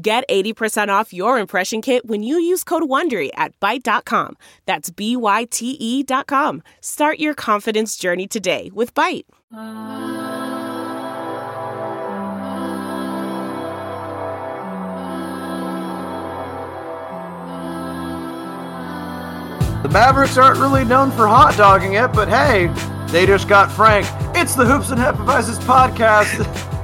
Get 80% off your impression kit when you use code WONDERY at Byte.com. That's B-Y-T-E dot com. Start your confidence journey today with Byte. The Mavericks aren't really known for hot dogging it, but hey, they just got Frank. It's the Hoops and Hepatitis podcast.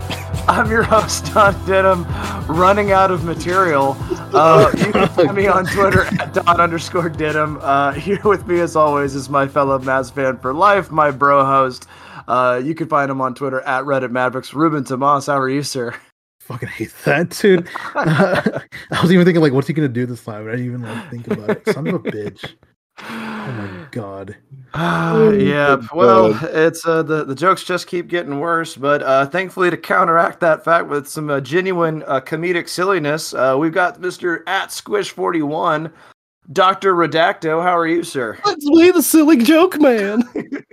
I'm your host, Don Denham, running out of material. Uh, you can find me on Twitter at Don underscore Denham. Uh, here with me, as always, is my fellow Mavs fan for life, my bro host. Uh, you can find him on Twitter at Reddit Mavericks. Ruben Tomas, how are you, sir? Fucking hate that, dude. I was even thinking, like, what's he gonna do this time? I didn't even like think about it. Son of a bitch. Oh my god. Uh, yeah, well, it's uh, the the jokes just keep getting worse, but uh, thankfully to counteract that fact with some uh, genuine uh, comedic silliness, uh, we've got Mister at Squish forty one, Doctor Redacto. How are you, sir? Let's play the silly joke, man.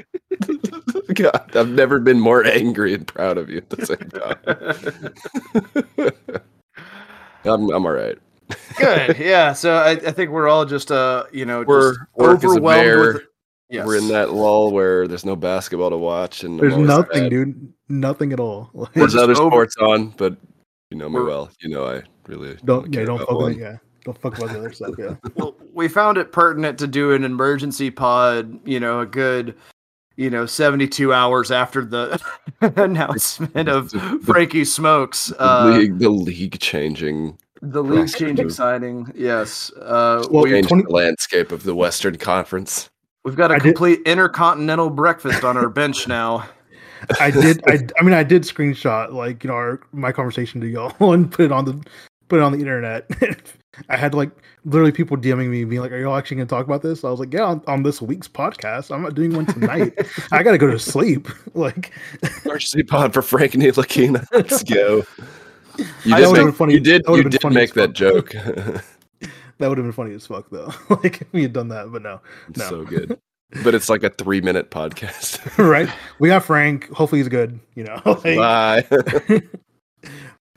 God, I've never been more angry and proud of you at the same time. I'm I'm all right. Good, yeah. So I, I think we're all just uh, you know, We're just work bear. with. Yes. We're in that lull where there's no basketball to watch, and There's nothing, sad. dude. Nothing at all. Like, There's other over- sports on, but you know me We're- well. You know I really don't yeah, don't fuck with one. Yeah, don't fuck about the other stuff. Yeah. well, we found it pertinent to do an emergency pod, you know, a good, you know, 72 hours after the announcement of Frankie Smokes. The Uh, league, the league changing, the league's changing signing. Yes. Uh, Well, we, changed 20 the landscape of the Western Conference. we've got a I did- complete intercontinental breakfast on our bench now. I did. I, I mean, I did screenshot like you know our my conversation to y'all and put it on the put it on the internet. I had like literally people DMing me being like, "Are y'all actually going to talk about this?" I was like, "Yeah, on, on this week's podcast. I'm not doing one tonight. I got to go to sleep." Like, Varsity pod for Frank Ntilikina. Let's go. You I did, still- make, Been funny- you did, that you did make that joke. that would have been funny as fuck though. like if we had done that, but no, no. so good. But it's like a three minute podcast. right? We got Frank. Hopefully he's good. You know. Like, Bye.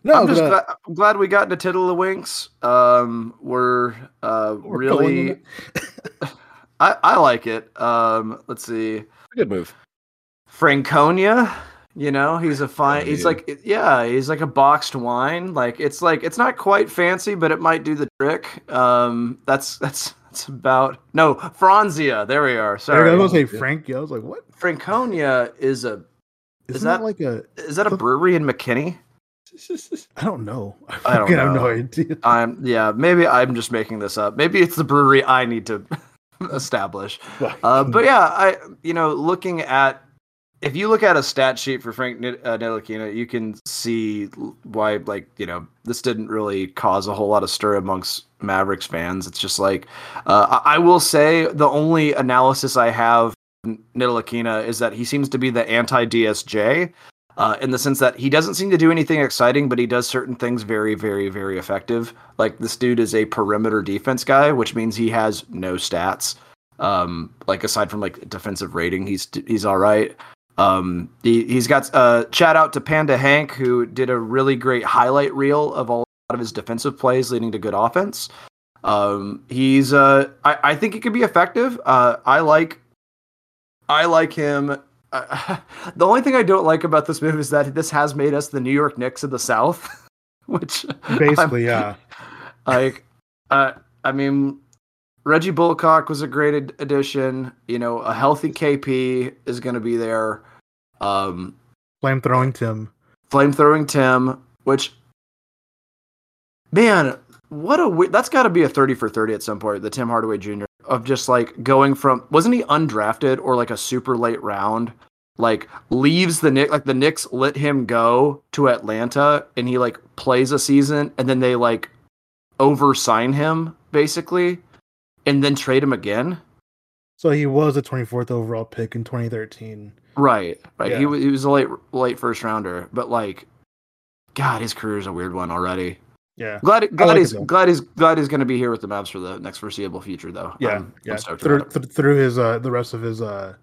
no, I'm but, just uh, glad, I'm glad we got into Tiddlywinks. Um, we're uh, We're really, I, I like it. Um, let's see. Good move. Franconia. You know, he's a fine. Oh, he's like, yeah, he's like a boxed wine. Like it's like it's not quite fancy, but it might do the trick. Um, that's that's that's about no Franzia. There we are. Sorry, I was gonna say Frank. Yeah, I was like, what? Franconia is a Isn't that- that like a? is that a brewery in McKinney? I don't know. I don't fucking have know. no idea. I'm yeah. Maybe I'm just making this up. Maybe it's the brewery I need to establish. Uh, but yeah, I you know looking at if you look at a stat sheet for Frank uh, Ntilikina, you can see why like you know this didn't really cause a whole lot of stir amongst Mavericks fans. It's just like uh, I-, will say the only analysis I have Ntilikina is that he seems to be the anti DSJ. Uh, in the sense that he doesn't seem to do anything exciting, but he does certain things very, very, very effective. Like this dude is a perimeter defense guy, which means he has no stats. Um, like aside from like defensive rating, he's he's all right. Um, he he's got uh shout out to Panda Hank who did a really great highlight reel of all of his defensive plays leading to good offense. Um, he's uh I, I think he could be effective. Uh, I like I like him. Uh, the only thing I don't like about this move is that this has made us the New York Knicks of the South, which I'm- Basically, yeah. like uh i mean reggie bullock was a great ad- addition you know a healthy kp is going to be there um Flame throwing Tim. flamethrowing tim which man what a we- that's got to be a 30 for 30 at some point the tim hardaway jr of just like going from wasn't he undrafted or like a super late round like leaves the Knicks like the Knicks let him go to Atlanta and he like plays a season and then they like oversign him basically, and then trade him again. So he was a 24th overall pick in 2013. Right, right. He Yeah. was he was a late late first rounder, but like, God, his career is a weird one already. Yeah. Glad glad like he's glad he's glad he's going to be here with the Mavs for the next foreseeable future, though. Yeah. I'm- I'm yeah. stoked Through, th- through his uh the rest of his uh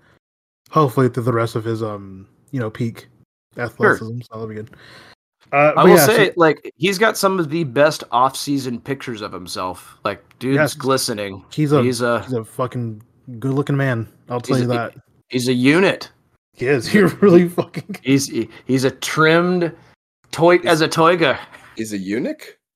hopefully through the rest of his um you know peak athleticism. So that'll be good. Uh, I will yeah, so- say, like, he's got some of the best off-season pictures of himself. Like, dude's Yes. glistening. he's a he's a he's a fucking good looking man. I'll tell He's you a- that. he's a unit. He is. He really fucking He's he's a trimmed toy as a toiga. He's a eunuch.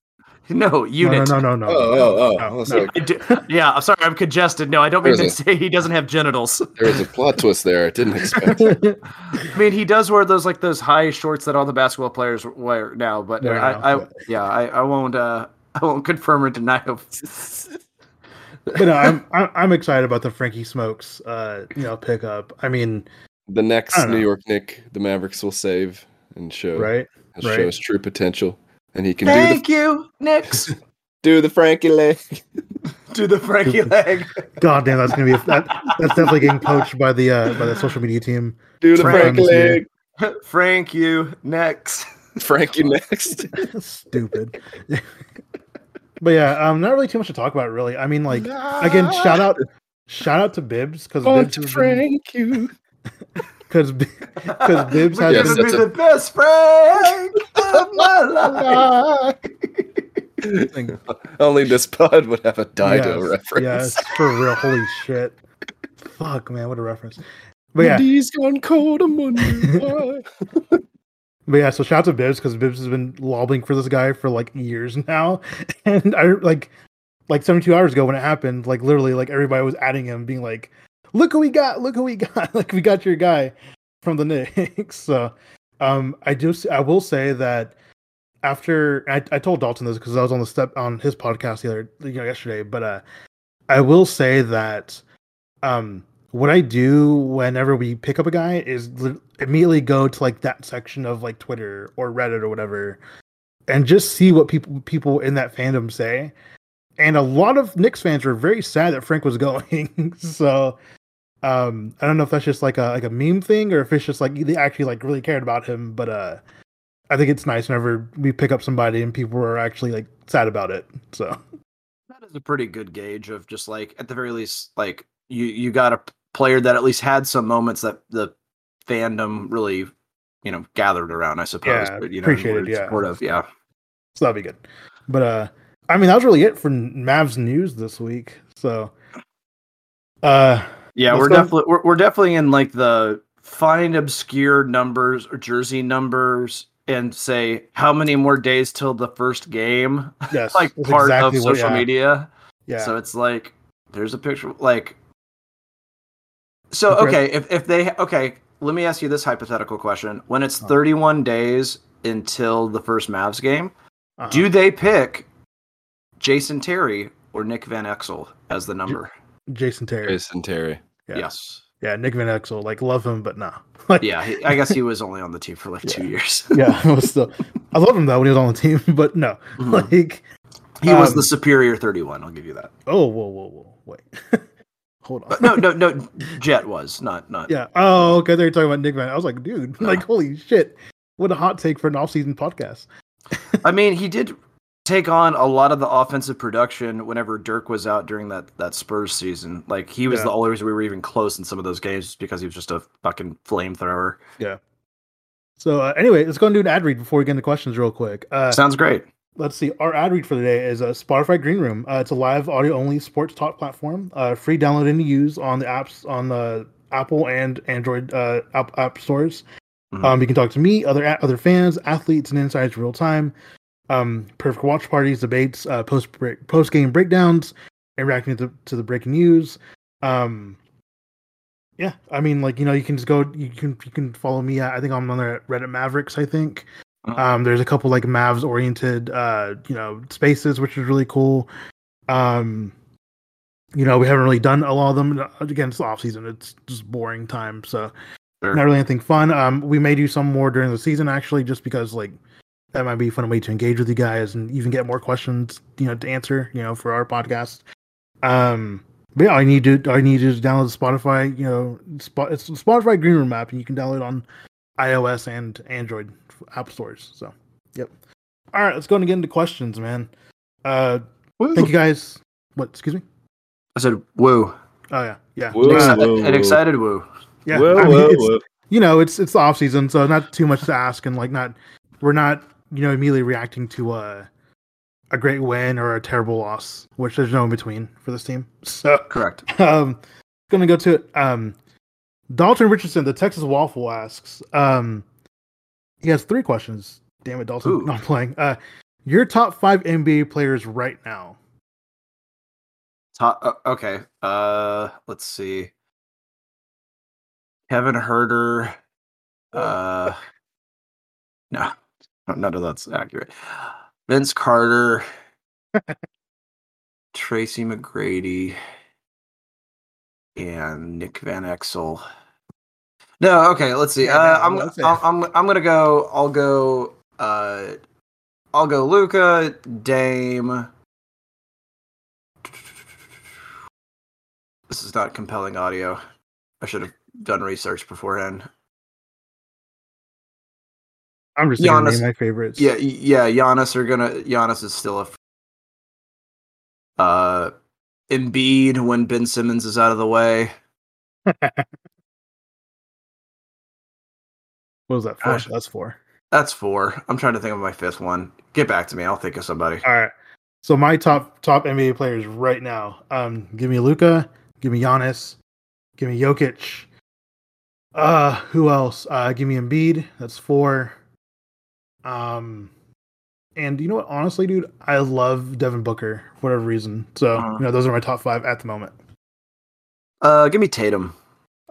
No no, unit. no, no, no, Oh, no. oh, oh! no, I no. do- yeah, I'm sorry, I'm congested. No, I don't mean to There's say he doesn't have genitals. there was a plot twist there. I didn't expect. I mean, he does wear those like those high shorts that all the basketball players wear now. But Wear I, now, I, yeah. yeah, I, I won't, uh, I won't confirm or deny. but no, I'm I'm I'm excited about the Frankie Smokes uh you know pickup. I mean, The next New know. York Nick, the Mavericks will save and show right? right. show his true potential, and he can do Thank you, Knicks. do the Frankie leg. do the Frankie leg. God damn, that's gonna be that, that's definitely getting poached by the uh by the social media team. Do the Frankie leg. Frank you next. Frank you next. Stupid. But yeah, um, not really too much to talk about, really. I mean, like again, shout out, shout out to Bibbs because Oh, Bibbs to been- you. because because Bibbs has Yes, been, be a- the best Frank of my life. Only this pod would have a Dido yes, reference. Yes, for real. Holy shit. Fuck man, what a reference. But yeah, He's gone cold. I'm wondering why. But yeah, so shout out to Bibbs because Bibbs has been lobbying for this guy for like years now, and I like like 72 hours ago when it happened, like literally like everybody was adding him, being like, "Look who we got! Look who we got! like we got your guy from the Knicks." so, um, I just I will say that after I, I told Dalton this because I was on the step on his podcast the other you know yesterday, but uh, I will say that um what I do whenever we pick up a guy is li- immediately go to like that section of like Twitter or Reddit or whatever, and just see what people people in that fandom say. And a lot of Knicks fans were very sad that Frank was going. so um I don't know if that's just like a like a meme thing or if it's just like they actually like really cared about him. But uh I think it's nice whenever we pick up somebody and people are actually like sad about it. So That is a pretty good gauge of just like at the very least, like you you got a player that at least had some moments that the fandom really, you know, gathered around. I suppose. Yeah, but, you know, appreciate yeah. supportive. Yeah. So that'd be good. But uh I mean that was really it for Mavs news this week. So uh Yeah, we're definitely we're, we're definitely in like the find obscure numbers or jersey numbers and say how many more days till the first game. yes, like part exactly of what- social yeah, media. Yeah. So it's like there's a picture like So Okay. okay, if if they okay, let me ask you this hypothetical question. When it's Oh. 31 days until the first Mavs game, uh-huh. do they pick Jason Terry or Nick Van Exel as the number? Jason Terry. Jason Terry. Yeah. Yes. Yeah, Nick Van Exel. Like love him, but no. Like, Yeah, he, I guess he was only on the team for like 2 years. yeah, it was still I love him though when he was on the team, but no. Mhm. Like He was Um, the superior 31, I'll give you that. oh whoa, whoa, whoa, wait. Hold on. No, no, no, Jet was not not. Yeah. Oh, okay. They're talking about Nick Van. I was like, dude, like, holy shit. What a hot take for an off-season podcast. I mean, he did take on a lot of the offensive production whenever Dirk was out during that that Spurs season. Like he was Yeah. the only reason we were even close in some of those games because he was just a fucking flamethrower. Yeah. So uh, anyway, let's go and do an ad read before we get into questions real quick. Uh, Sounds great. Let's see. Our ad read for the day is a Spotify Green Room. Uh, it's a live audio only sports talk platform. Uh, free download and to use on the apps on the Apple and Android uh, app, app stores. Mhm. Um, you can talk to me, other other fans, athletes, and insiders real time. Um, perfect watch parties, debates, uh, post post game breakdowns, and reacting to, the, to the breaking news. Um, yeah, I mean, like you know, you can just go. You can you can follow me. At, I think I'm on there at Reddit Mavericks. I think. Mhm. Um, there's a couple like Mavs oriented, uh, you know, spaces, which is really cool. Um, you know, we haven't really done a lot of them. Again, it's off season; it's just boring time, so Sure. not really anything fun. Um, we may do some more during the season, actually, just because like that might be a fun way to engage with you guys and even get more questions, you know, to answer, you know, for our podcast. Um, but yeah, I need to I need to download the Spotify, you know, spot it's Spotify Green Room app, and you can download it on iOS and Android app stores. So, yep. All right, let's go and get into questions, man. Uh, thank you guys. What? Excuse me. I said woo. Oh yeah, yeah. Woo, Next- Exci- woo, An excited woo. yeah. Whoa, I mean, whoa, it's- you know, it's it's the off season, so not too much to ask, and like not we're not you know immediately reacting to a a great win or a terrible loss, which there's no in between for this team. So Correct. um, gonna go to. Um, Dalton Richardson, the Texas Waffle asks. Um, he has three questions. Damn it, Dalton. Ooh. No, I'm playing. Uh, your top five NBA players right now. Top, uh, okay. Uh, let's see. Kevin Huerter. Uh, no, none of that's accurate. Vince Carter. Tracy McGrady. And Nick Van Exel. No, okay. Let's see. Uh, I'm. I'm I'm I'm gonna go. I'll go. Uh, I'll go. Luka Dame. This is not compelling audio. I should have done research beforehand. I'm just Giannis- my favorites. Yeah, yeah. Giannis are gonna. Giannis is still a. Uh, Embiid when Ben Simmons is out of the way. What was that for? Gosh. That's four. That's four. I'm trying to think of my fifth one. Get back to me. I'll think of somebody. All right. So my top top NBA players right now. Um, give me Luka. Give me Giannis. Give me Jokic. Uh, who else? Uh, give me Embiid. That's four. Um, and you know what? Honestly, dude, I love Devin Booker for whatever reason. So Uh-huh. you know, those are my top five at the moment. Uh, give me Tatum.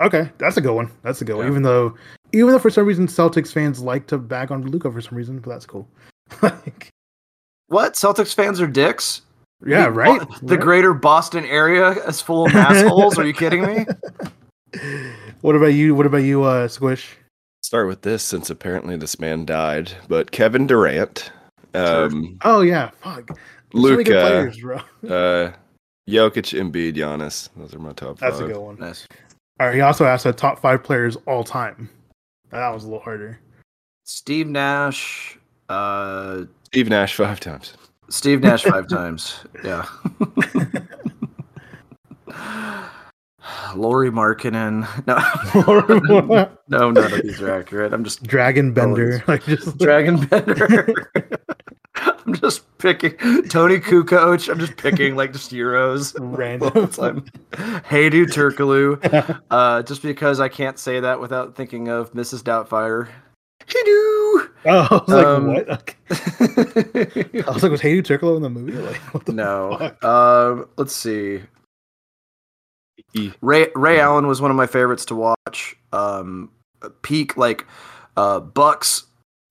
Okay, that's a good one. That's a good one. Even though, even though for some reason Celtics fans like to bag on Luka for some reason, but that's cool. like, What? Celtics fans are dicks? yeah, The- right. The right? greater Boston area is full of assholes. Are you kidding me? what about you? What about you, uh, Squish? Start with this since apparently this man died. But Kevin Durant, um, Oh yeah, fuck. There's so many good Luka, players, bro. uh, Jokic, Embiid, Giannis. Those are my top That's a good one. Nice. All right. He also asked the top five players all time. That was a little harder. Steve Nash. Uh, Steve Nash five times. Steve Nash five times. Yeah. Lauri Markkanen. No, no, none of these are accurate. I'm just Dragan Bender, like just Dragan Bender. I'm just picking Toni Kukoc. I'm just picking like just heroes. random. time. Hedo Turkoglu. Uh, just because I can't say that without thinking of Mrs. Doubtfire. Hedo. Oh, I was like, Um, what? Okay. I was like, was Turkle in the movie? Like, the no. Um, let's see. Ray Ray Allen was one of my favorites to watch. Um, peak like uh, Bucks,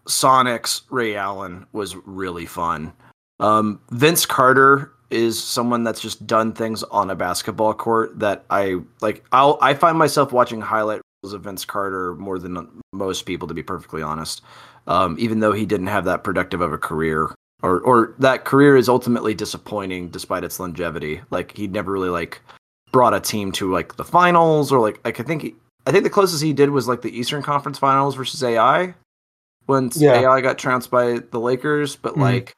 Sonics. Ray Allen was really fun. Um, Vince Carter is someone that's just done things on a basketball court that I like. I'll I find myself watching highlight reels of Vince Carter more than most people, to be perfectly honest. Um, even though he didn't have that productive of a career, or or that career is ultimately disappointing despite its longevity. Like he never really like brought a team to like the finals or like like I think he, I think the closest he did was like the Eastern Conference Finals versus AI when Yeah. AI got trounced by the Lakers, but Mhm. like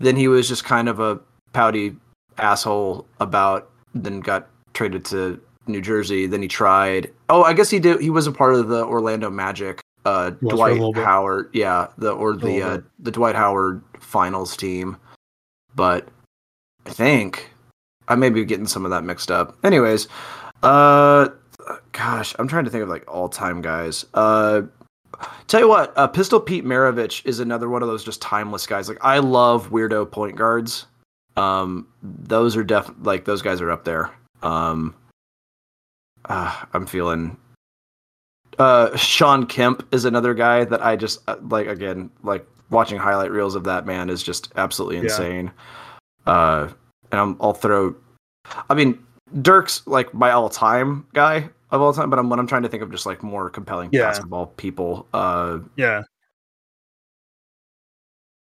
then he was just kind of a pouty asshole about then got traded to New Jersey. Then he tried. Oh, I guess he did. He was a part of the Orlando Magic. Uh, He was for a Dwight. Howard, yeah, the or the uh, the Dwight Howard finals team, but I think I may be getting some of that mixed up. Anyways, uh, gosh, I'm trying to think of like all time guys. Uh, tell you what, uh, Pistol Pete Maravich is another one of those just timeless guys. Like I love weirdo point guards. Um, those are def like those guys are up there. Um, uh, I'm feeling. Uh, Shawn Kemp is another guy that I just uh, like. Again, like watching highlight reels of that man is just absolutely Yeah. insane. Uh, and I'm, I'll throw. I mean, Dirk's like my all-time guy of all time, but I'm when I'm trying to think of just like more compelling Yeah. basketball people. Uh, Yeah.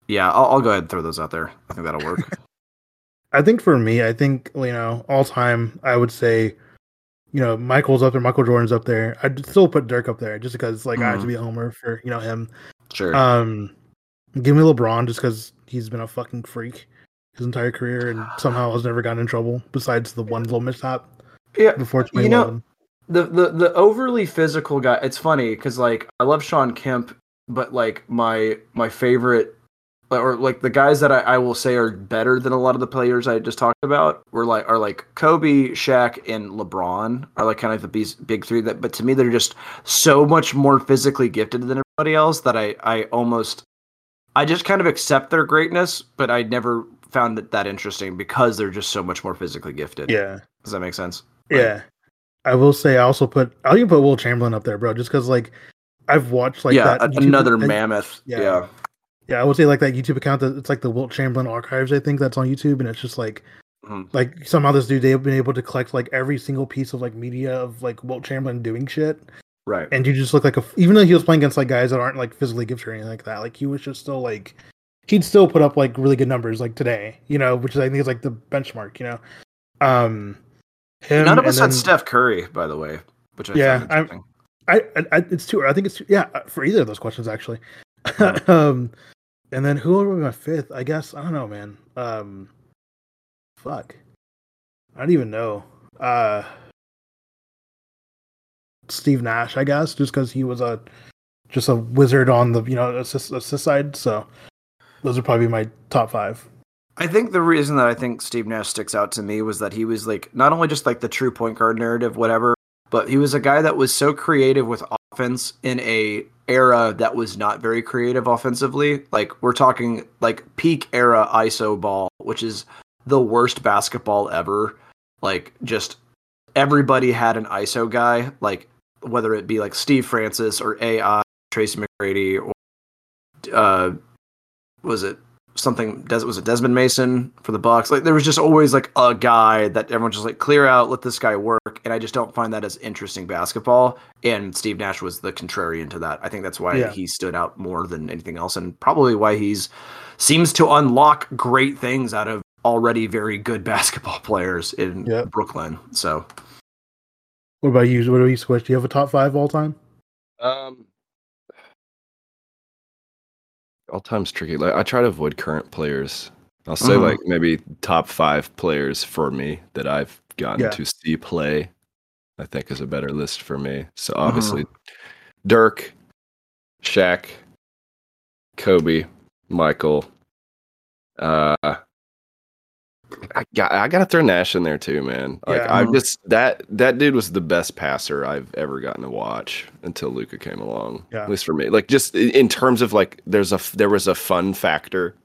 Yeah, I'll, I'll go ahead and throw those out there. I think that'll work. I think for me, I think you know, all time, I would say, you know, Michael's up there, Michael Jordan's up there. I'd still put Dirk up there just because, like, I have to Mhm. be a homer for you know him. sure. Um, give me LeBron just because he's been a fucking freak his entire career and somehow has never gotten in trouble besides the one little mishap yeah, before you know, the the the overly physical guy. It's funny because like I love Shawn Kemp, but like my my favorite or like the guys that I, I will say are better than a lot of the players I just talked about were like are like Kobe, Shaq, and LeBron are like kind of the big, big three. That but to me they're just so much more physically gifted than everybody else that I I almost I just kind of accept their greatness, but I never found it that interesting because they're just so much more physically gifted. yeah, Does that make sense? yeah. I will say I also put I'll even put Will Chamberlain up there, bro, just because like I've watched like yeah, that YouTube- another mammoth. yeah. yeah. Yeah, I would say like that YouTube account that it's like the Wilt Chamberlain archives, I think that's on YouTube, and it's just like Mhm. like somehow this dude they've been able to collect like every single piece of like media of like Wilt Chamberlain doing shit, Right. and you just look like a even though he was playing against like guys that aren't like physically gifted or anything like that, like he was just still like he'd still put up like really good numbers like today, you know, which is I think is like the benchmark, you know. Um, him None of us had Steph Curry, by the way, which I Yeah, I, I, I it's too. I think it's too, yeah for either of those questions actually. um, and then who would be my fifth? I guess I don't know, man. Um, fuck, I don't even know. Uh, Steve Nash, I guess, just because he was a just a wizard on the you know assist, assist side. So those would probably my top five. I think the reason that I think Steve Nash sticks out to me was that he was like not only just like the true point guard narrative, whatever, but he was a guy that was so creative with offense in a era that was not very creative offensively. Like we're talking like peak era ISO ball, which is the worst basketball ever. Like just everybody had an ISO guy, like whether it be like Steve Francis or AI, Tracy McGrady, or uh, was it something? Des- was it Desmond Mason for the Bucks? Like there was just always like a guy that everyone just like clear out, let this guy work, and I just don't find that as interesting basketball. And Steve Nash was the contrarian to that. I think that's why Yeah. he stood out more than anything else, and probably why he's seems to unlock great things out of already very good basketball players in Yep. Brooklyn. So What about you? What about you, Squish? Do you have a top five all time? Um, all time's tricky. Like I try to avoid current players. I'll say Mhm. like maybe top five players for me that I've gotten Yeah. to see play. I think is a better list for me. So obviously, Dirk, Shaq, Kobe, Michael. Uh, I got I gotta throw Nash in there too, man. Like Yeah. I just that that dude was the best passer I've ever gotten to watch until Luka came along. Yeah. At least for me, like just in- in terms of like there's a there was a fun factor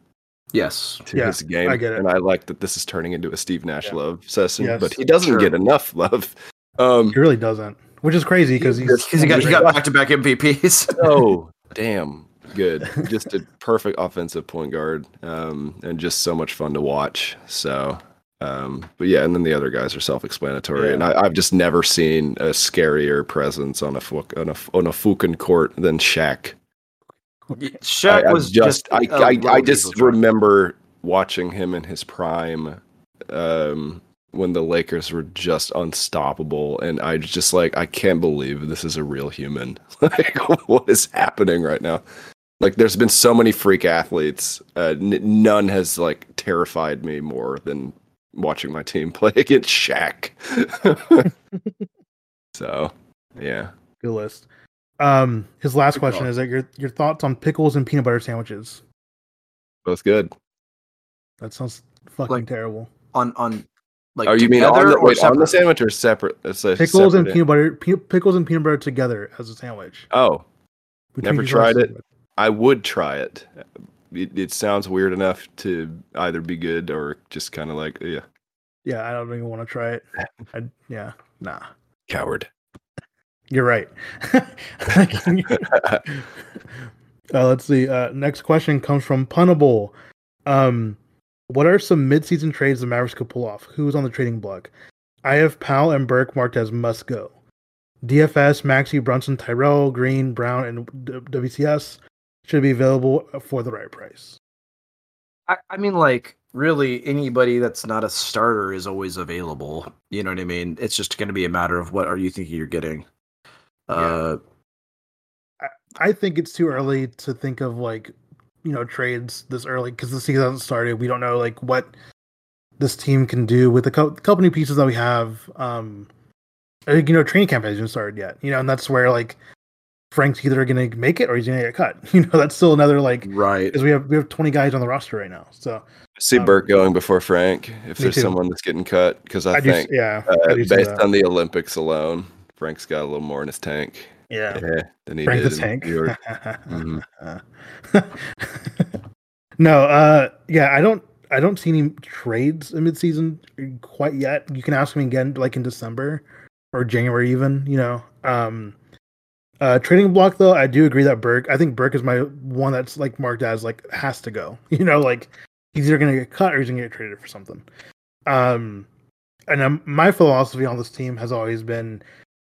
yes, to Yeah, his game, I get it. and I like that this is turning into a Steve Nash Yeah. love session, Yes, but he doesn't sure. get enough love. Um, He really doesn't, which is crazy because he's because he got he got back to back MVPs. oh damn good just a perfect offensive point guard um and just so much fun to watch so um but yeah and then the other guys are self-explanatory Yeah. and I, i've just never seen a scarier presence on a fu- on a on a fucking court than Shaq. Shaq I, I was just, just, I, a I, I road just eagle track. remember watching him in his prime um when the Lakers were just unstoppable and I just like I can't believe this is a real human. like what is happening right now? Like there's been so many freak athletes. Uh, n- none has like terrified me more than watching my team play against Shaq. so, yeah. Good list. Um, his last Good question call. is that your your thoughts on pickles and peanut butter sandwiches. Both good. That sounds fucking Like, terrible. on on like oh, you mean on together the, or wait, on the separate? sandwich or separate? It's a Pickles and peanut butter, pe- pickles and peanut butter together as a sandwich. Oh, Between Never tried slices. it. I would try it. It, it sounds weird enough to either be good or just kind of like, yeah, Yeah, I don't even want to try it. I, yeah, nah. coward. You're right. uh, let's see. Uh, next question comes from Punnable. Um, what are some mid-season trades the Mavericks could pull off? Who's on the trading block? I have Powell and Burke marked as must go. DFS, Maxi, Brunson, Tyrell, Green, Brown, and WCS should be available for the right price. I, I mean, like really anybody that's not a starter is always available. You know what I mean? It's just going to be a matter of what are you thinking you're getting. Uh, I think it's too early to think of like, you know, trades this early because the season hasn't started. We don't know like what this team can do with the co- couple new pieces that we have. Um, you know, training camp hasn't started yet. You know, and that's where like Frank's either going to make it or he's going to get cut. You know, that's still another like right. because we have we have twenty guys on the roster right now. So I see Um, Burke going before Frank if there's too. someone that's getting cut because I, I, do, think yeah, uh, I based on the Olympics alone, Frank's got a little more in his tank. yeah. Yeah, than he Frank did in Tank. New York. Mhm. no, uh, yeah, I don't, I don't see any trades in midseason quite yet. You can ask me again, like in December or January, even. You know, um, uh, trading block though, I do agree that Burke. I think Burke is my one that's like marked as like has to go. You know, like he's either gonna get cut or he's gonna get traded for something. Um, and um, my philosophy on this team has always been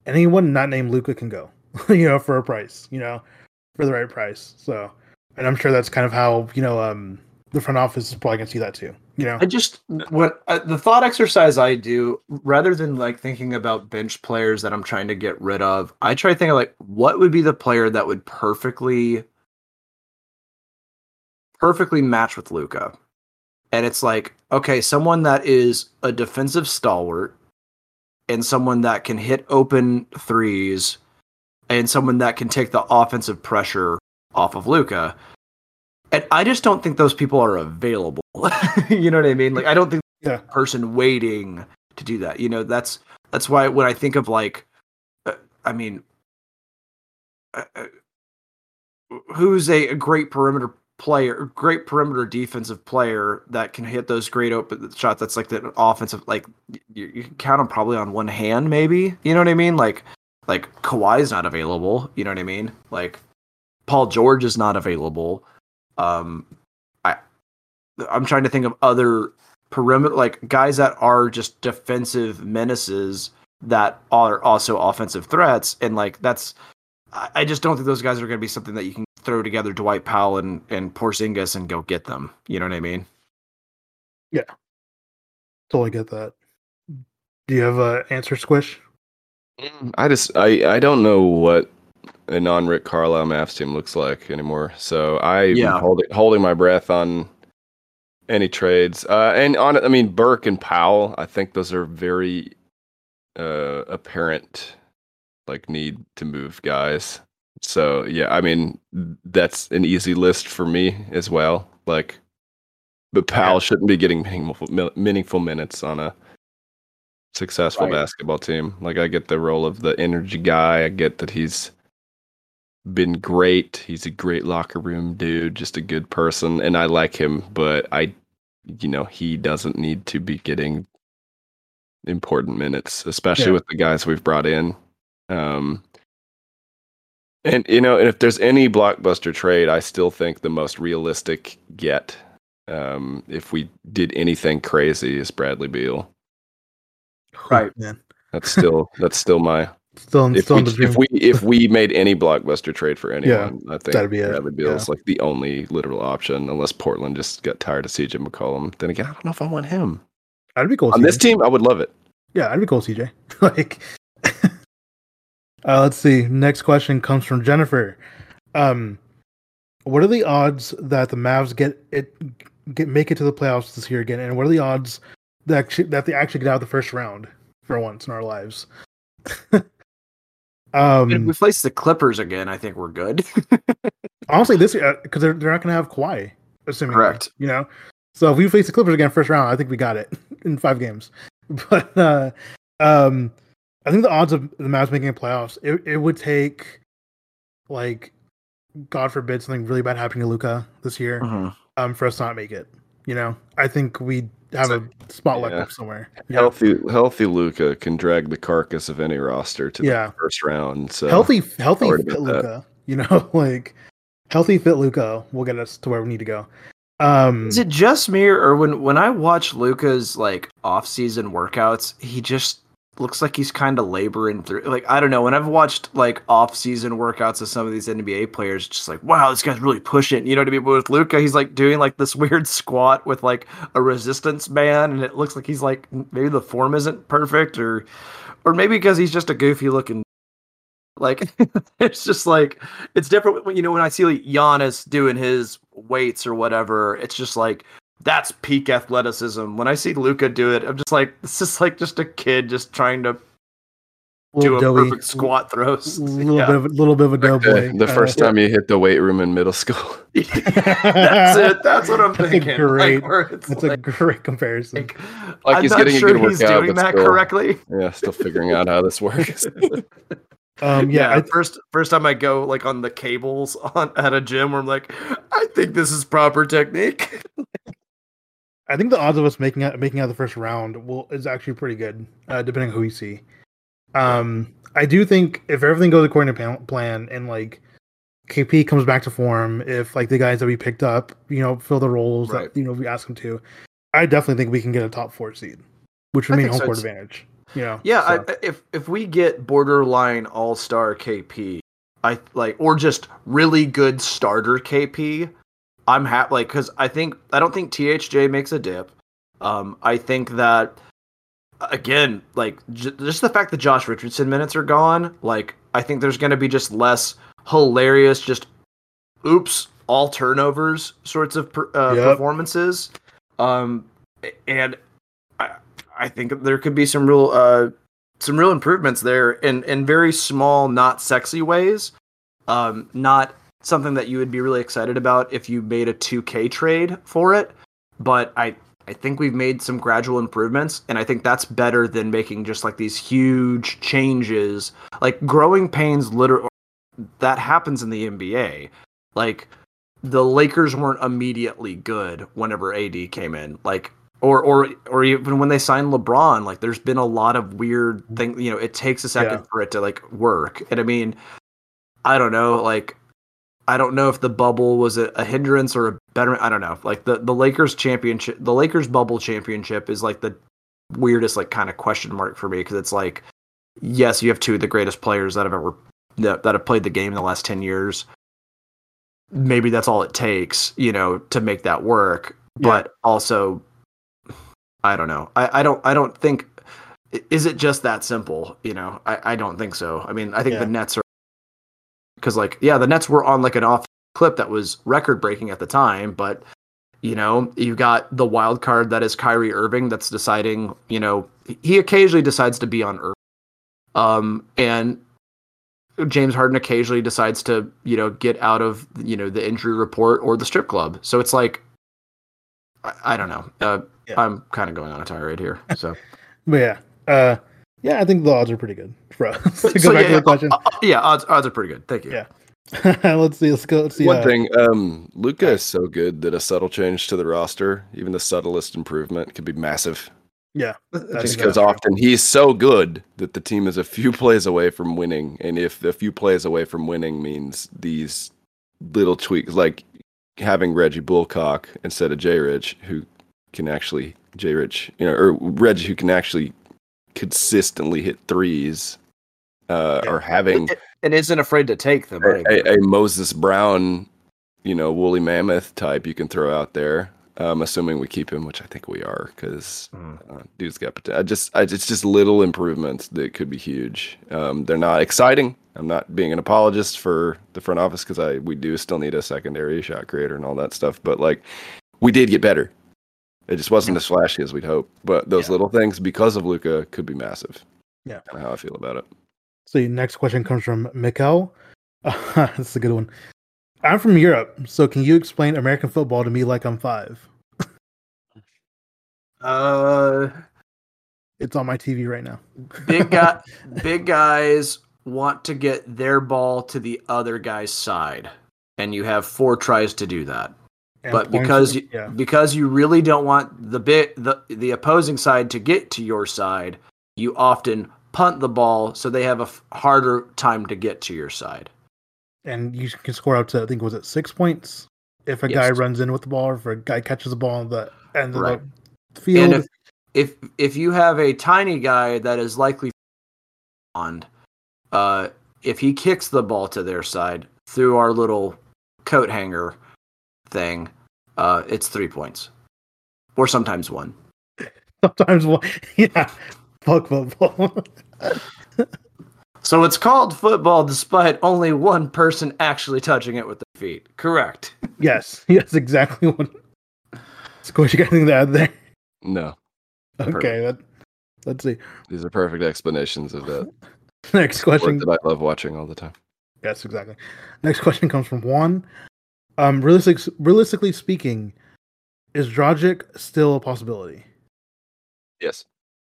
anyone not named Luka can go. you know, for a price. You know, for the right price. So, and I'm sure that's kind of how you know um the front office is probably gonna see that too. You know, I just what uh, the thought exercise I do rather than like thinking about bench players that I'm trying to get rid of, I try to think like what would be the player that would perfectly perfectly match with Luka. And it's like, okay, someone that is a defensive stalwart and someone that can hit open threes and someone that can take the offensive pressure off of Luka. And I just don't think those people are available. you know what I mean? Like I don't think Yeah. person waiting to do that. You know, that's that's why when I think of like uh, I mean uh, uh, who's a, a great perimeter player, great perimeter defensive player that can hit those great open shots that's like the offensive like you, you can count them probably on one hand maybe. You know what I mean? Like like Kawhi's not available, you know what I mean? Like Paul George is not available. Um, I I'm trying to think of other perimeter like guys that are just defensive menaces that are also offensive threats, and like that's I I just don't think those guys are going to be something that you can throw together Dwight Powell and and Porzingis and go get them. You know what I mean? Yeah, totally get that. Do you have a answer, Squish? I just I I don't know what a non Rick Carlisle Mavs team looks like anymore. So I'm Yeah. holding holding my breath on any trades. Uh, and on I mean Burke and Powell. I think those are very uh, apparent like need to move guys. So yeah, I mean that's an easy list for me as well. Like, but Powell shouldn't be getting meaningful meaningful minutes on a successful Right. basketball team. Like I get the role of the energy guy. I get that he's been great. He's a great locker room dude, just a good person, and I like him. But I, you know, he doesn't need to be getting important minutes, especially Yeah. with the guys we've brought in. Um, and you know, and if there's any blockbuster trade, I still think the most realistic get, um, if we did anything crazy, is Bradley Beal. Right. Man. That's still that's still my Still, if still we, in the dream. if we if we made any blockbuster trade for anyone, I think that'd be it, Bradley Beal is like the only literal option, unless Portland just got tired of CJ McCollum. Then again, I don't know if I want him I'd be cool. on CJ. this team. I would love it. Yeah, I'd be cool, CJ. like, uh, let's see. Next question comes from Jennifer. Um, what are the odds that the Mavs get it get make it to the playoffs this year again? And what are the odds that actually, that they actually get out of the first round for once in our lives? If um, we face the Clippers again, I think we're good. honestly, this because they're they're not going to have Kawhi, assuming Correct. You know, so if we face the Clippers again first round, I think we got it in five games. But uh, um, I think the odds of the Mavs making a playoffs, it, it would take like God forbid something really bad happening to Luka this year Mhm. um, for us to not make it. You know, I think we have a spot left yeah. up somewhere. Yeah. Healthy healthy Luka can drag the carcass of any roster to Yeah. the first round. So healthy, healthy fit about that. Luka. You know, like healthy fit Luka will get us to where we need to go. Um, Is it just me, or when when I watch Luka's like off season workouts, he just looks like he's kind of laboring through. Like I don't know. When I've watched like off-season workouts of some of these NBA players, just like wow, this guy's really pushing. You know what I mean? But with Luka, he's like doing like this weird squat with like a resistance band, and it looks like he's like maybe the form isn't perfect, or or maybe because he's just a goofy looking. Like it's just like it's different when you know when I see like Giannis doing his weights or whatever. It's just like that's peak athleticism. When I see Luka do it, I'm just like, this is like just a kid just trying to do a doughy, perfect squat throws. little Yeah. bit of a little bit of a Like doughboy. the, the Uh, first time you hit the weight room in middle school. that's it. That's what I'm That's a thinking. great- Like, where it's That's a great comparison. like, Like I'm he's not getting a sure good he's doing that still- correctly. Yeah, still figuring out how this works. Um, yeah, yeah, I, first first time I go like on the cables on at a gym where I'm like, I think this is proper technique. I think the odds of us making out making out the first round will is actually pretty good, uh, depending on who we see. Um, I do think if everything goes according to plan- plan and like KP comes back to form, if like the guys that we picked up, you know, fill the roles Right. that you know we ask them to, I definitely think we can get a top four seed, which would I mean home so, court advantage. Yeah, Yeah, so- I, if if we get borderline all star KP, I like or just really good starter KP, I'm happy. Like because I think I don't think THJ makes a dip. Um, I think that again, like j- just the fact that Josh Richardson minutes are gone, like I think there's going to be just less hilarious, just oops, all turnovers sorts of per, uh, Yep. performances. Um, and I, I think there could be some real, uh, some real improvements there in in very small, not sexy ways. Um, not something that you would be really excited about if you made a 2K trade for it, but I I think we've made some gradual improvements, and I think that's better than making just like these huge changes. Like growing pains, literally, that happens in the NBA. Like the Lakers weren't immediately good whenever AD came in. Like or or or even when they signed LeBron, like there's been a lot of weird thing. You know, it takes a second Yeah. for it to like work. And I mean, I don't know, like I don't know if the bubble was a, a hindrance or a better. I don't know. Like the the Lakers championship, the Lakers bubble championship is like the weirdest like kind of question mark for me because it's like, yes, you have two of the greatest players that have ever that, that have played the game in the last ten years. Maybe that's all it takes, you know, to make that work. Yeah. But also, I don't know. I, I don't. I don't think. Is it just that simple? You know, I, I don't think so. I mean, I think Yeah. the Nets are because, like, yeah, the Nets were on like an off clip that was record breaking at the time, but you know, you got the wild card that is Kyrie Irving that's deciding. You know, he occasionally decides to be on Earth, um, and James Harden occasionally decides to you know get out of you know the injury report or the strip club. So it's like, I, I don't know. Uh, Yeah. I'm kind of going on a tirade here. So. but yeah, uh, yeah, I think the odds are pretty good for us. to go So, back yeah, to the question, uh, uh, yeah, odds odds are pretty good. Thank you. Yeah. let's see. Let's go. Let's see. One uh, thing, um, Luka is so good that a subtle change to the roster, even the subtlest improvement, could be massive. Yeah, That's That's Just good. because often he's so good that the team is a few plays away from winning, and if a few plays away from winning means these little tweaks, like having Reggie Bullock instead of J. Rich, who can actually J. Rich, you know, or Reggie who can actually consistently hit threes, uh, Yeah. or having and isn't afraid to take them. a, Right? a, a Moses Brown, you know, woolly mammoth type you can throw out there. Um, assuming we keep him, which I think we are, because Mm. uh, dude's got potential. I just, I, it's just little improvements that could be huge. Um, they're not exciting. I'm not being an apologist for the front office because I we do still need a secondary shot creator and all that stuff. But like, we did get better. It just wasn't as flashy as we'd hope. But those Yeah. little things, because of Luka, could be massive. Yeah. Kinda how I feel about it. So your next question comes from Mikkel. that's a good one. I'm from Europe, so can you explain American football to me like I'm five? Uh, It's on my TV right now. big guy, big guys want to get their ball to the other guy's side, and you have four tries to do that. And but because you, yeah, because you really don't want the bit the the opposing side to get to your side, you often punt the ball so they have a f- harder time to get to your side. and you can score up to I think was it six points if a guy runs in with the ball or if a guy catches the ball on the end of Right. the field. And if if if you have a tiny guy that is likely on, uh, if he kicks the ball to their side through our little coat hanger thing, uh, it's three points, or sometimes one. Sometimes, one. yeah, fuck football. So it's called football despite only one person actually touching it with their feet. Correct. yes, yes, exactly what. Squish, you got anything to add there? No, Okay, that, let's see. these are perfect explanations of that Next question. that I love watching all the time. Yes, exactly. Next question comes from Juan. Um, realistic, realistically speaking, is Dragic still a possibility? Yes,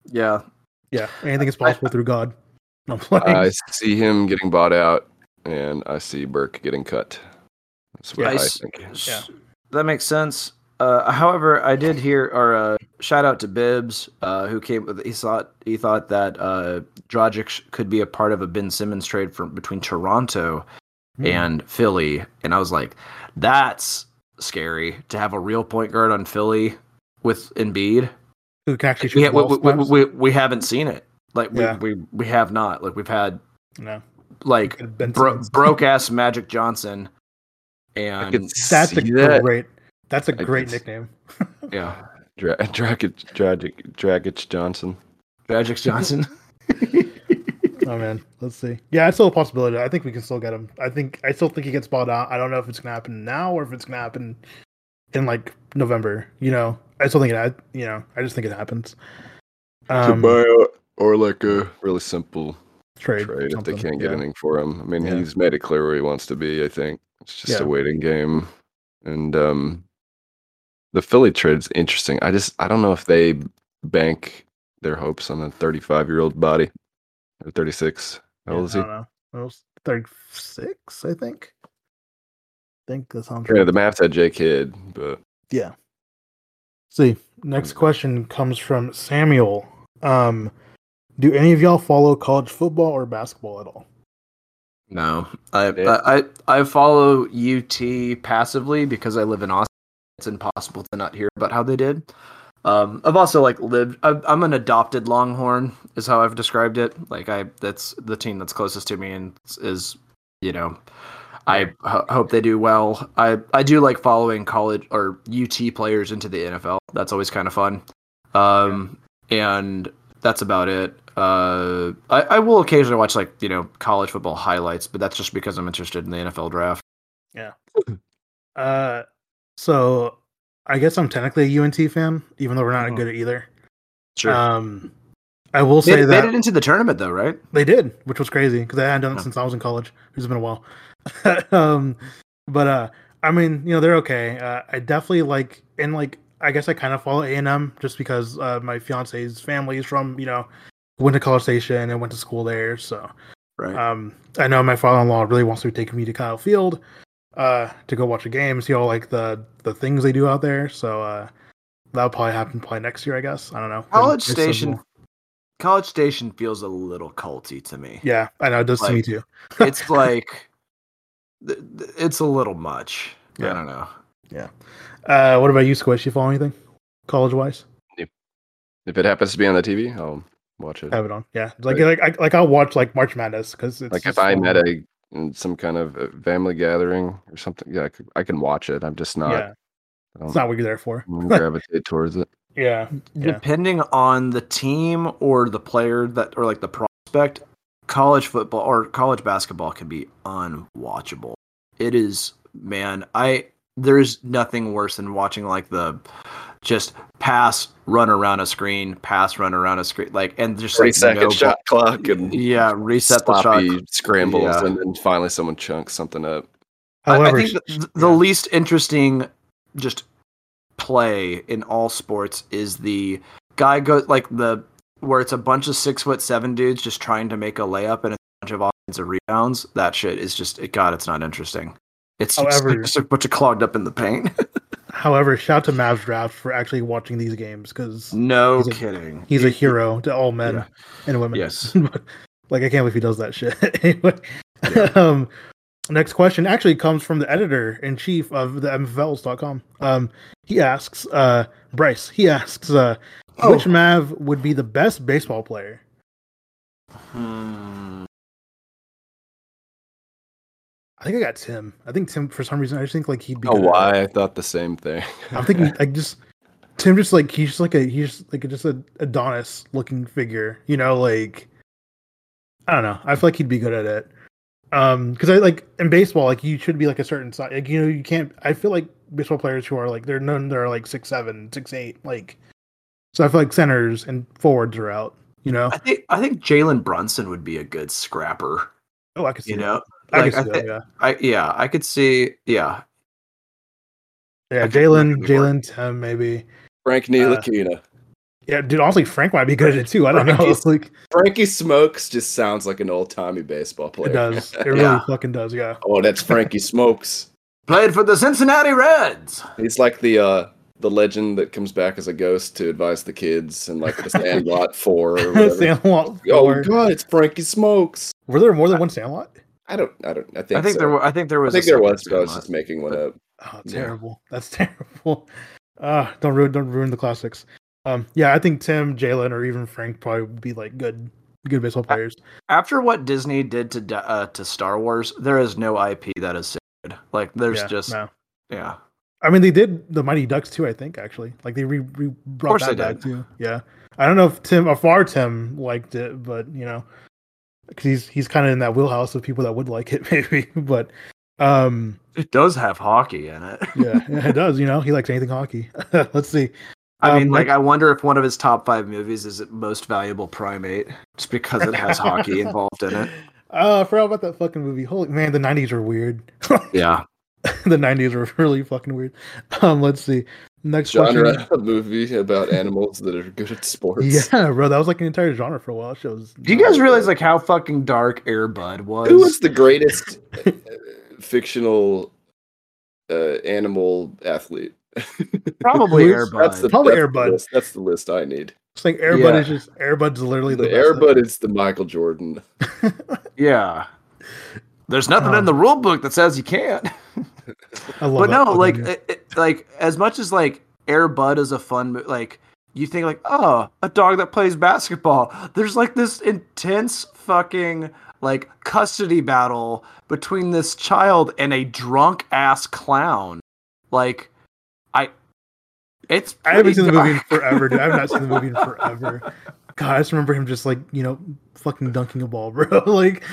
Yeah. Yeah, anything is possible through God. No, I'm. I see him getting bought out, and I see Burke getting cut. That's what Yes. I think. Yeah. That makes sense. Uh, however, I did hear, or uh, shout out to Bibbs, uh, who came with. He thought he thought that uh, Dragic could be a part of a Ben Simmons trade from between Toronto Hmm. and Philly, and I was like, that's scary to have a real point guard on Philly with Embiid. Who can actually shoot We, the ball we, we, we, we haven't seen it. Like we, Yeah. we we have not. Like we've had No. like Ben bro- Simmons. broke ass Magic Johnson, and That's a see that. great. That's a I great could- nickname. yeah, Dra- Dragic, Dragic, Dragic Johnson. Magic Johnson. Oh man, let's see. Yeah, it's still a possibility. I think we can still get him. I think I still think he gets balled out. I don't know if it's gonna happen now or if it's gonna happen in like November. You know, I still think it. You know, I just think it happens. Um, to buyout or like a really simple trade, trade if they can't get yeah. anything for him. I mean, Yeah. he's made it clear where he wants to be. I think it's just Yeah. a waiting game, and um, the Philly trade's interesting. I just I don't know if they bank their hopes on a 35 year old body or 36. How Yeah, old is he? I don't know. It was thirty-six, I think. I think that sounds Yeah, the math said J Kid, but Yeah. See, next question comes from Samuel. Um, do any of y'all follow college football or basketball at all? No, I, I I I follow UT passively because I live in Austin. It's impossible to not hear about how they did. Um, I've also like lived. I, I'm an adopted Longhorn, is how I've described it. Like I, that's the team that's closest to me, and is you know, I ho- hope they do well. I I do like following college or UT players into the NFL. That's always kind of fun. Um, and that's about it. Uh, I, I will occasionally watch like you know college football highlights, but that's just because I'm interested in the NFL draft. Yeah. uh, so I guess I'm technically a UNT fan, even though we're not Mhm. good at either. Sure. Um, I will say that. they say made it into the tournament though, right? They did, which was crazy because I hadn't done it Yeah. since I was in college. It's been a while. um, but uh, I mean, you know, they're okay. Uh, I definitely like, and like, I guess I kind of follow A and M just because uh, my fiance's family is from, you know, went to College Station and went to school there. So Right. um, I know my father-in-law really wants to take me to Kyle Field uh, to go watch a game, see all like the the things they do out there. So uh, that'll probably happen probably next year, I guess. I don't know. College Station. College Station feels a little culty to me. Yeah, I know it does to me too. it's like th- th- it's a little much. Yeah. I don't know. Yeah. Uh, what about you, Squish? You follow anything college wise? if it happens to be on the TV, I'll watch it. Have it on. Yeah, like Right. like I, like I'll watch like March Madness because it's like if I fun. met a some kind of family gathering or something, yeah, I, could, I can watch it. I'm just not. yeah, it's don't not what you're there for. gravitate towards it. Yeah, yeah, Depending on the team or the player that or like the prospect, college football or college basketball can be unwatchable. It is man, I there's nothing worse than watching like the just pass run around a screen, pass run around a screen, like and just Three like second no shot clock and Yeah, reset the shot. sloppy scrambles, Yeah. and then finally someone chunks something up. I- However, I, think the, the yeah. least interesting just play in all sports is the guy goes like the where it's a bunch of six foot seven dudes just trying to make a layup and a bunch of offensive rebounds. That shit is just it, God, it's not interesting. It's just, However- just a bunch of clogged up in the paint. However, shout to Mavs draft for actually watching these games because no He's a- kidding. he's a hero to all men Yeah. and women. Yes. Like I can't believe he does that shit. anyway, um, Next question actually comes from the editor in chief of the MFLs.com. Um, he asks, uh, Bryce, he asks, uh, Oh. which Mav would be the best baseball player? Hmm. I think I got Tim. I think Tim, for some reason, I just think like he'd be. Oh, why? I thought the same thing. I'm thinking like just Tim, just like he's just like a he's just like a, just a Adonis looking figure, you know, like I don't know. I feel like he'd be good at it. Um, because I like in baseball, like you should be like a certain size. Like you know, you can't. I feel like baseball players who are like they're known they're like six seven, six eight, like. So I feel like centers and forwards are out. You know. I think I think Jalen Brunson would be a good scrapper. Oh, I could see. You that. know, I like can I, see thi- that. Yeah. I yeah, I could see. Yeah, Yeah. Jalen, imagine it work. Jalen, Tim, maybe. Frank Ntilikina. Yeah, dude. Honestly, Frank might be good at it too. I don't know. Frankie's- Like Frankie Smokes just sounds like an old timey baseball player. it does. It really Yeah. fucking does. Yeah. oh, that's Frankie Smokes. played for the Cincinnati Reds. He's like the uh the legend that comes back as a ghost to advise the kids and like the Sandlot Four or whatever. Sandlot. oh four. god, it's Frankie Smokes. Were there more than one Sandlot? I don't. I don't. I think. I think so. there. wa- I think there was I was. think there was. But I was just making one up. Oh, Yeah. terrible. That's terrible. Uh, don't ruin don't ruin the classics. Um, yeah, I think Tim, Jalen, or even Frank probably would be like good good baseball players. After what Disney did to uh, to Star Wars, there is no IP that is sacred. Like there's yeah, just no. yeah. I mean, they did the Mighty Ducks too. I think actually, like they re, re brought that back did. too. Yeah, I don't know if Tim, or far Tim liked it, but you know, because he's he's kind of in that wheelhouse of people that would like it, maybe. But um, It does have hockey in it. yeah, it does. You know, he likes anything hockey. Let's see. I Um, mean, like, I wonder if one of his top five movies is Most Valuable Primate, just because it has hockey involved in it. Oh, I forgot about that fucking movie. Holy man, the '90s were weird. Yeah. the '90s were really fucking weird. Um, let's see. Next Genre question. of movie about animals that are good at sports. Yeah, bro, that was like an entire genre for a while. Shows. Do you guys realize like how fucking dark Air Bud was? Who was the greatest uh, fictional uh, animal athlete? Probably Who's- Air Bud. That's the Probably that's Air the list- That's the list I need. It's like Airbud Yeah. is just Airbud's literally the, The best Airbud is the Michael Jordan. yeah. There's nothing Um, in the rule book that says you can't. I love but no, fucking- like, it, it- like as much as like Air Bud is a fun, like you think like, oh, a dog that plays basketball. There's like this intense fucking like custody battle between this child and a drunk ass clown. Like, I, it's I haven't pretty seen the movie in forever. Dude. I have not seen the movie in forever. God, I just remember him just like you know fucking dunking a ball, bro. like,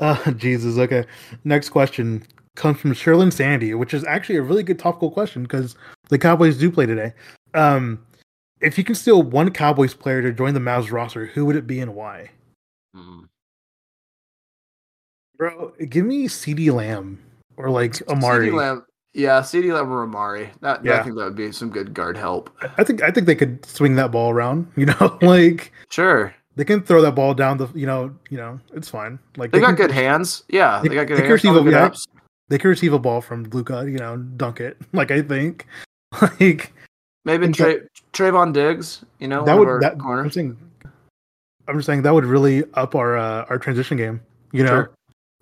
uh, Jesus. Okay, next question comes from Sherlyn Sandy, which is actually a really good topical question because the Cowboys do play today. Um, if you can steal one Cowboys player to join the Mavs roster, who would it be and why? Mm. Bro, give me CeeDee Lamb or like Amari. CeeDee Lamb, yeah, CeeDee Lamb or Amari. That, I think that would be some good guard help. I think I think they could swing that ball around. You know, like Sure, they can throw that ball down the. You know, you know, it's fine. Like they got can, good hands. Yeah, They- they, got good they can hands. receive a- yeah. They can receive a ball from Luka. You know, dunk it. Like I think, like Maybe Tra- Trevon Diggs. You know, that would that. I'm corners. saying, I'm just saying that would really up our uh, our transition game. You know, Sure.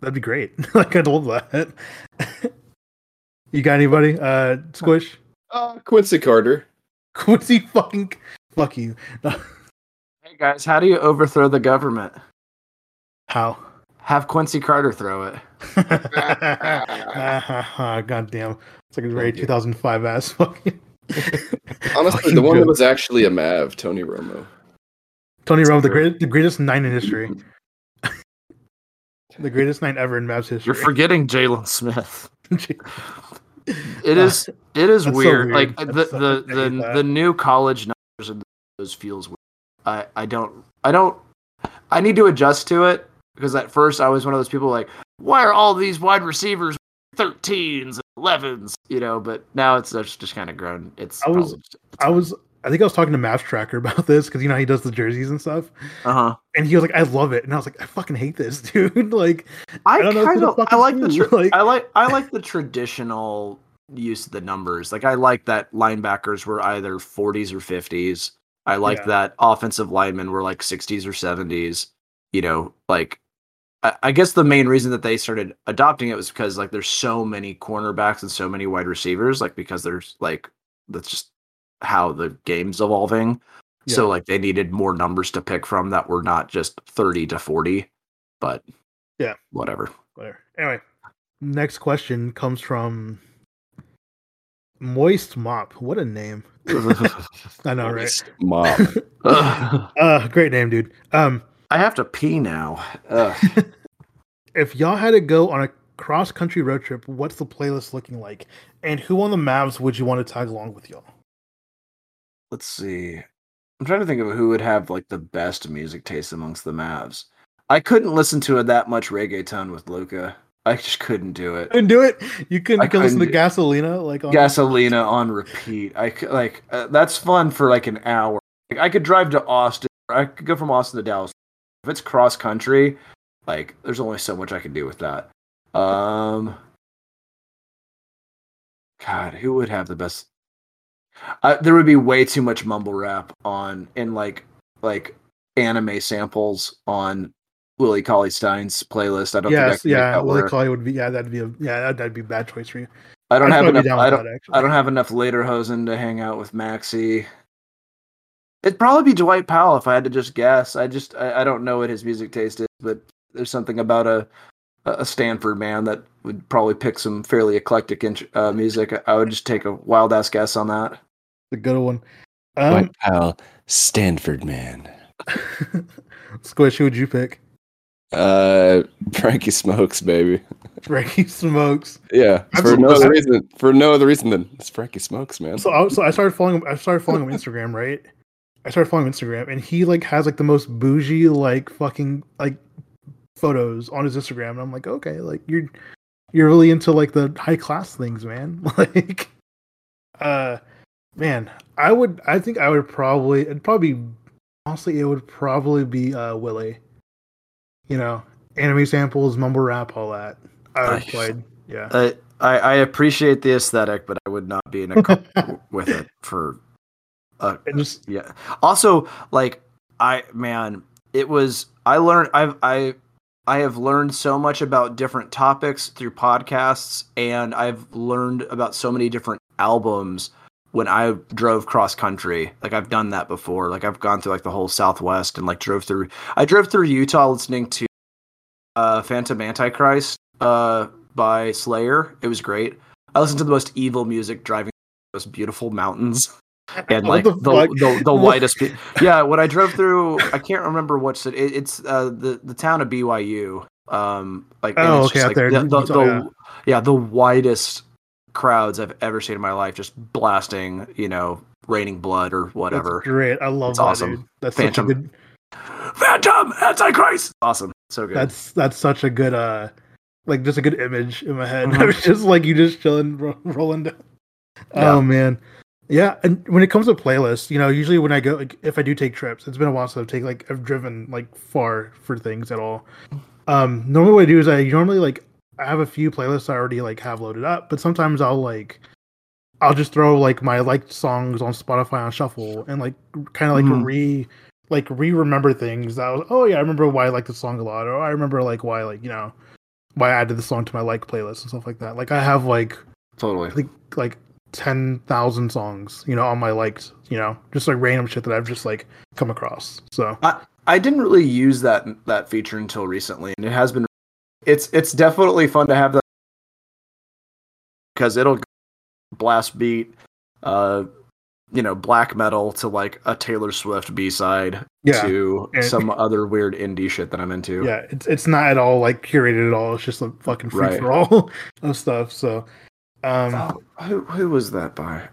that'd be great. like I'd love that. You got anybody? Uh, Squish. Uh, Quincy Carter. Quincy fucking fuck you. Hey guys, how do you overthrow the government? How? Have Quincy Carter throw it. God damn. It's like a very 2005 ass fucking. Honestly, fucking the one that was actually a Mav, Tony Romo. Tony Romo, the true. greatest, the greatest nine in history. the greatest nine ever in Mavs history. You're forgetting Jalen Smith. It is. It is that's so weird. weird. Like the so- the the, the new college numbers of those feels weird. I I don't I don't I need to adjust to it because at first I was one of those people like why are all these wide receivers 13s and 11s you know but now it's just, just kind of grown it's I was- it's I was, I think I was talking to Mavs Tracker about this because you know he does the jerseys and stuff, uh-huh and he was like, "I love it," and I was like, "I fucking hate this, dude." like, I, don't know kind of I like the tra- like- I like I like the traditional use of the numbers. Like I like that linebackers were either 40s or 50s. I like Yeah. that offensive linemen were like 60s or 70s. You know, like I, I guess the main reason that they started adopting it was because like there's so many cornerbacks and so many wide receivers, like because there's like that's just how the game's evolving. So like they needed more numbers to pick from that were not just 30 to 40, but Yeah. whatever. Whatever. Anyway, next question comes from Moist Mop. What a name. I know, right? Moist Mop. Uh, great name, dude. Um, I have to pee now. If y'all had to go on a cross country road trip, what's the playlist looking like? And who on the Mavs would you want to tag along with y'all? Let's see. I'm trying to think of who would have like the best music taste amongst the Mavs. I couldn't listen to that much reggaeton with Luka. I just couldn't do it. Couldn't do it. You couldn't, I you could listen to Gasolina like on Gasolina on repeat. I like uh, that's fun for like an hour. Like, I could drive to Austin. I could go from Austin to Dallas. If it's cross country, like there's only so much I can do with that. Um, God, who would have the best? Uh, there would be way too much mumble rap on and like like anime samples on Willie Cauley Stein's playlist. I don't Yes, make yeah. Willie. Cauley would be. Yeah, that'd be a. Yeah, that'd, that'd be a bad choice for you. I don't I'd have enough. I don't. that. I don't have enough lederhosen to hang out with Maxi. It'd probably be Dwight Powell if I had to just guess. I just I, I don't know what his music taste is, but there's something about a a Stanford man that would probably pick some fairly eclectic uh, music. I would just take a wild ass guess on that. The good one. Um, Dwight Powell, Stanford man. Squish, who would you pick? Uh, Frankie Smokes, baby. Frankie Smokes. Yeah, I'm for no other reason. For no other reason than it's Frankie Smokes, man. So, I, so I started following him. I started following him on Instagram, right? I started following him on Instagram, and he like has like the most bougie like fucking like photos on his Instagram, and I'm like, okay, like you're you're really into like the high class things, man. like, uh, man, I would, I think I would probably, it'd probably, honestly, it would probably be uh Willie. You know, anime samples, mumble rap, all that. I would played, yeah. I, I I appreciate the aesthetic, but I would not be in a couple with it for uh, just Yeah. Also, like I man, it was I learned I've I I have learned so much about different topics through podcasts and I've learned about so many different albums when I drove cross country. Like I've done that before. Like I've gone through like the whole southwest and like drove through I drove through Utah listening to uh Phantom Antichrist uh by Slayer. It was great. I listened to the most evil music driving those beautiful mountains and like the the the, the, whitest. pe- Yeah, when I drove through, I can't remember what city. It, it's uh, the the town of BYU. Um, like Oh, it's okay, just, out like, there The, the, Utah, the- yeah. yeah, the widest crowds I've ever seen in my life, just blasting, you know, raining blood or that's whatever. great. I love It's that, awesome. dude. That's Phantom. such a good. Phantom Antichrist. Awesome, so good. That's that's such a good uh, like just a good image in my head. I was just like you just chilling, ro- rolling down. Yeah. Oh man, yeah. And when it comes to playlists, you know, usually when I go, like, if I do take trips, it's been a while since I've taken like I've driven like far for things at all. Um, normally what I do is I normally like I have a few playlists I already like have loaded up, but sometimes I'll like I'll just throw like my liked songs on Spotify on shuffle and like kind of like Mhm. re like re remember things that I was oh yeah I remember why I like the song a lot or I remember like why like you know why I added the song to my like playlist and stuff like that. Like I have like totally. like like ten thousand songs you know on my liked you know just like random shit that I've just like come across. So I I didn't really use that that feature until recently, and it has been. It's it's definitely fun to have that because it'll blast beat, uh, you know, black metal to like a Taylor Swift B side yeah. to and- some other weird indie shit that I'm into. Yeah, it's it's not at all like curated at all. It's just a fucking free Right. for all of stuff. So, um, Oh, who who was that by?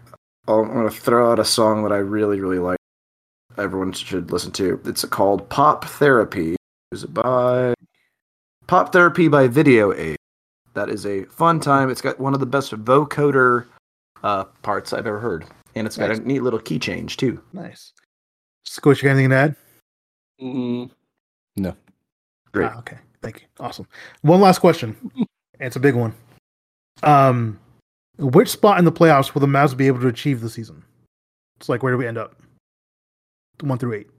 Oh, I'm gonna throw out a song that I really really like. Everyone should listen to. It's called Pop Therapy. It's by Pop Therapy by Video Aid. That is a fun time. It's got one of the best vocoder uh, parts I've ever heard, and it's got a neat little key change too. nice. Squish, you got anything to add? Mm, no. Great. Ah, okay, thank you. Awesome. One last question. it's a big one. Um, which spot in the playoffs will the Mavs be able to achieve this season? It's like where do we end up? One through eight.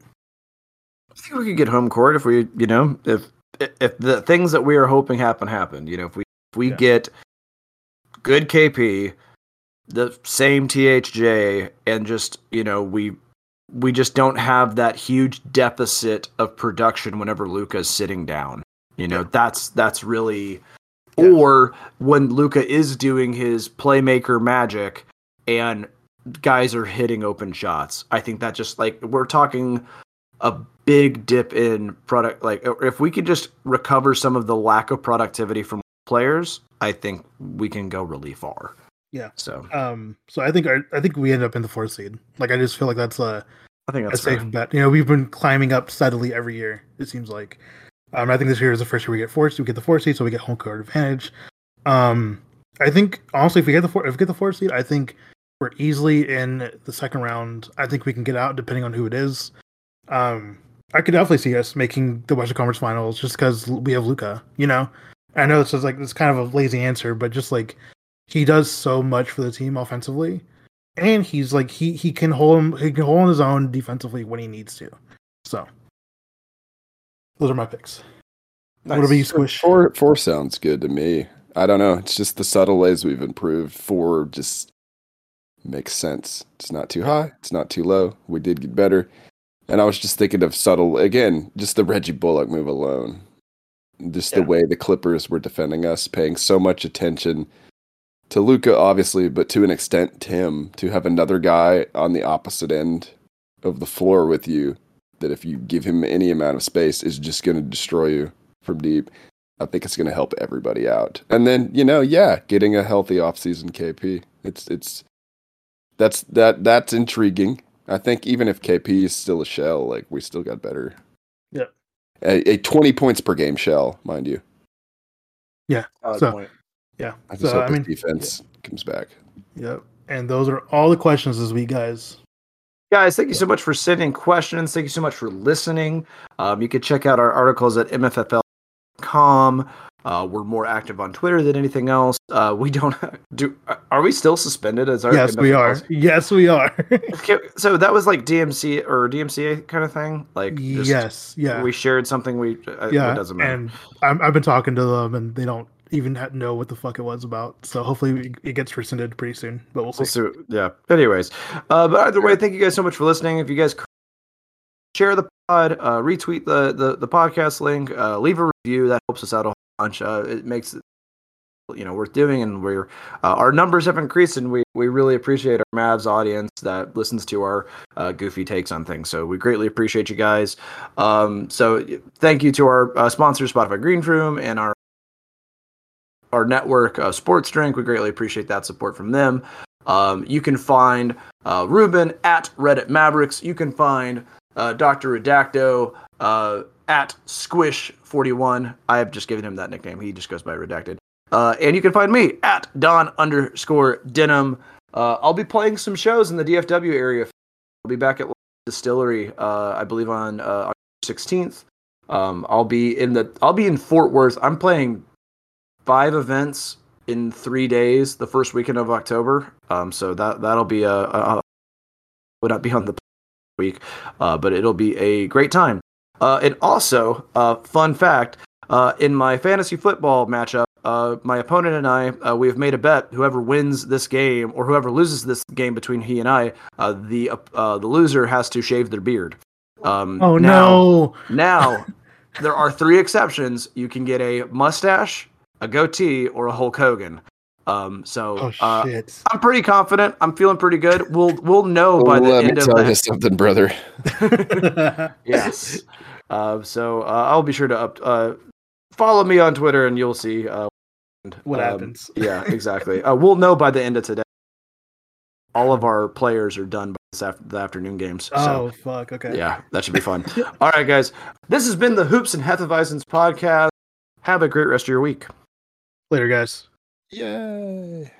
I think we could get home court if we, you know, if if the things that we are hoping happen happen, you know, if we if we Yeah. get good KP, the same THJ, and just you know we we just don't have that huge deficit of production whenever Luka's sitting down. You know, that's that's really Yeah. or when Luka is doing his playmaker magic and guys are hitting open shots. I think that just like we're talking a big dip in product like if we could just recover some of the lack of productivity from players, I think we can go really far. Yeah. So Um, so I think our, I think we end up in the fourth seed. Like I just feel like that's a, I think that's a safe fair. bet. You know, we've been climbing up steadily every year. It seems like. Um, I think this year is the first year we get four. We get the fourth seed, so we get home court advantage. Um, I think honestly, if we get the four, if we get the fourth seed, I think we're easily in the second round. I think we can get out depending on who it is. Um, I could definitely see us making the Western Conference Finals just because we have Luka. You know, I know this is like it's kind of a lazy answer, but just like he does so much for the team offensively, and he's like he he can hold him he can hold on his own defensively when he needs to. So those are my picks. What about you, Squish? Four four sounds good to me. I don't know. It's just the subtle ways we've improved. Four just makes sense. It's not too high. It's not too low. We did get better. And I was just thinking of subtle again, just the Reggie Bullock move alone. Just the way the Clippers were defending us, paying so much attention to Luka, obviously, but to an extent Tim, to have another guy on the opposite end of the floor with you that if you give him any amount of space is just gonna destroy you from deep. I think it's going to help everybody out. And then, you know, yeah, getting a healthy offseason KP. It's it's that's that that's intriguing. I think even if KP is still a shell, like we still got better. Yeah. A, a 20 points per game shell, mind you. Valid So- point. Yeah. I just So hope I mean, his defense comes back. yep. And those are all the questions this week, guys. Guys, thank you so much for sending questions. Thank you so much for listening. Um, you can check out our articles at mffl.com. Uh, we're more active on Twitter than anything else. Uh, we don't do. Are we still suspended as our? yes, we are. Yes, we are. Okay, so that was like DMC or DMCA kind of thing. Like, just yes. Yeah. we shared something. We uh, yeah. it doesn't matter. And I'm, I've been talking to them, and they don't even know what the fuck it was about. So hopefully it gets rescinded pretty soon. But we'll see. We'll see. Yeah. Anyways, uh, but either way, thank you guys so much for listening. If you guys share the pod, uh, retweet the, the the podcast link, uh, leave a review, that helps us out a bunch. Uh, it makes it you know worth doing, and we're uh, our numbers have increased, and we we really appreciate our Mavs audience that listens to our uh, goofy takes on things. So we greatly appreciate you guys. Um, so thank you to our uh, sponsors, Spotify Green Room, and our our network, uh, Sports Drink. We greatly appreciate that support from them. Um, you can find uh, Ruben at Reddit Mavericks. You can find uh, Dr. Redacto uh, at Squish41. I have just given him that nickname. He just goes by Redacted. Uh, and you can find me at Don underscore Denim. Uh, I'll be playing some shows in the DFW area. I'll be back at Distillery, uh, I believe on uh, October 16th. Um, I'll be in the I'll be in Fort Worth. I'm playing five events in three days the first weekend of October. Um, so that that'll be a, a, a would not be on the week, uh, but it'll be a great time. Uh, and also, uh, fun fact: uh, in my fantasy football matchup, uh, my opponent and I uh, we have made a bet. Whoever wins this game or whoever loses this game between he and I, uh, the uh, the loser has to shave their beard. Um, Oh now- no! now, there are three exceptions. You can get a mustache, a goatee, or a Hulk Hogan. Um, so Oh uh! I'm pretty confident. I'm feeling pretty good. We'll we'll know by the Let me end of tell you the something, brother. yes. Uh, so uh, I'll be sure to up uh, follow me on Twitter, and you'll see uh, and, what um, happens? Yeah, exactly. uh, we'll know by the end of today. All of our players are done by this after the afternoon games. So. Oh fuck! Okay. Yeah, that should be fun. All right, guys. This has been the Hoops and Hefeweizens podcast. Have a great rest of your week. Later, guys. Yay.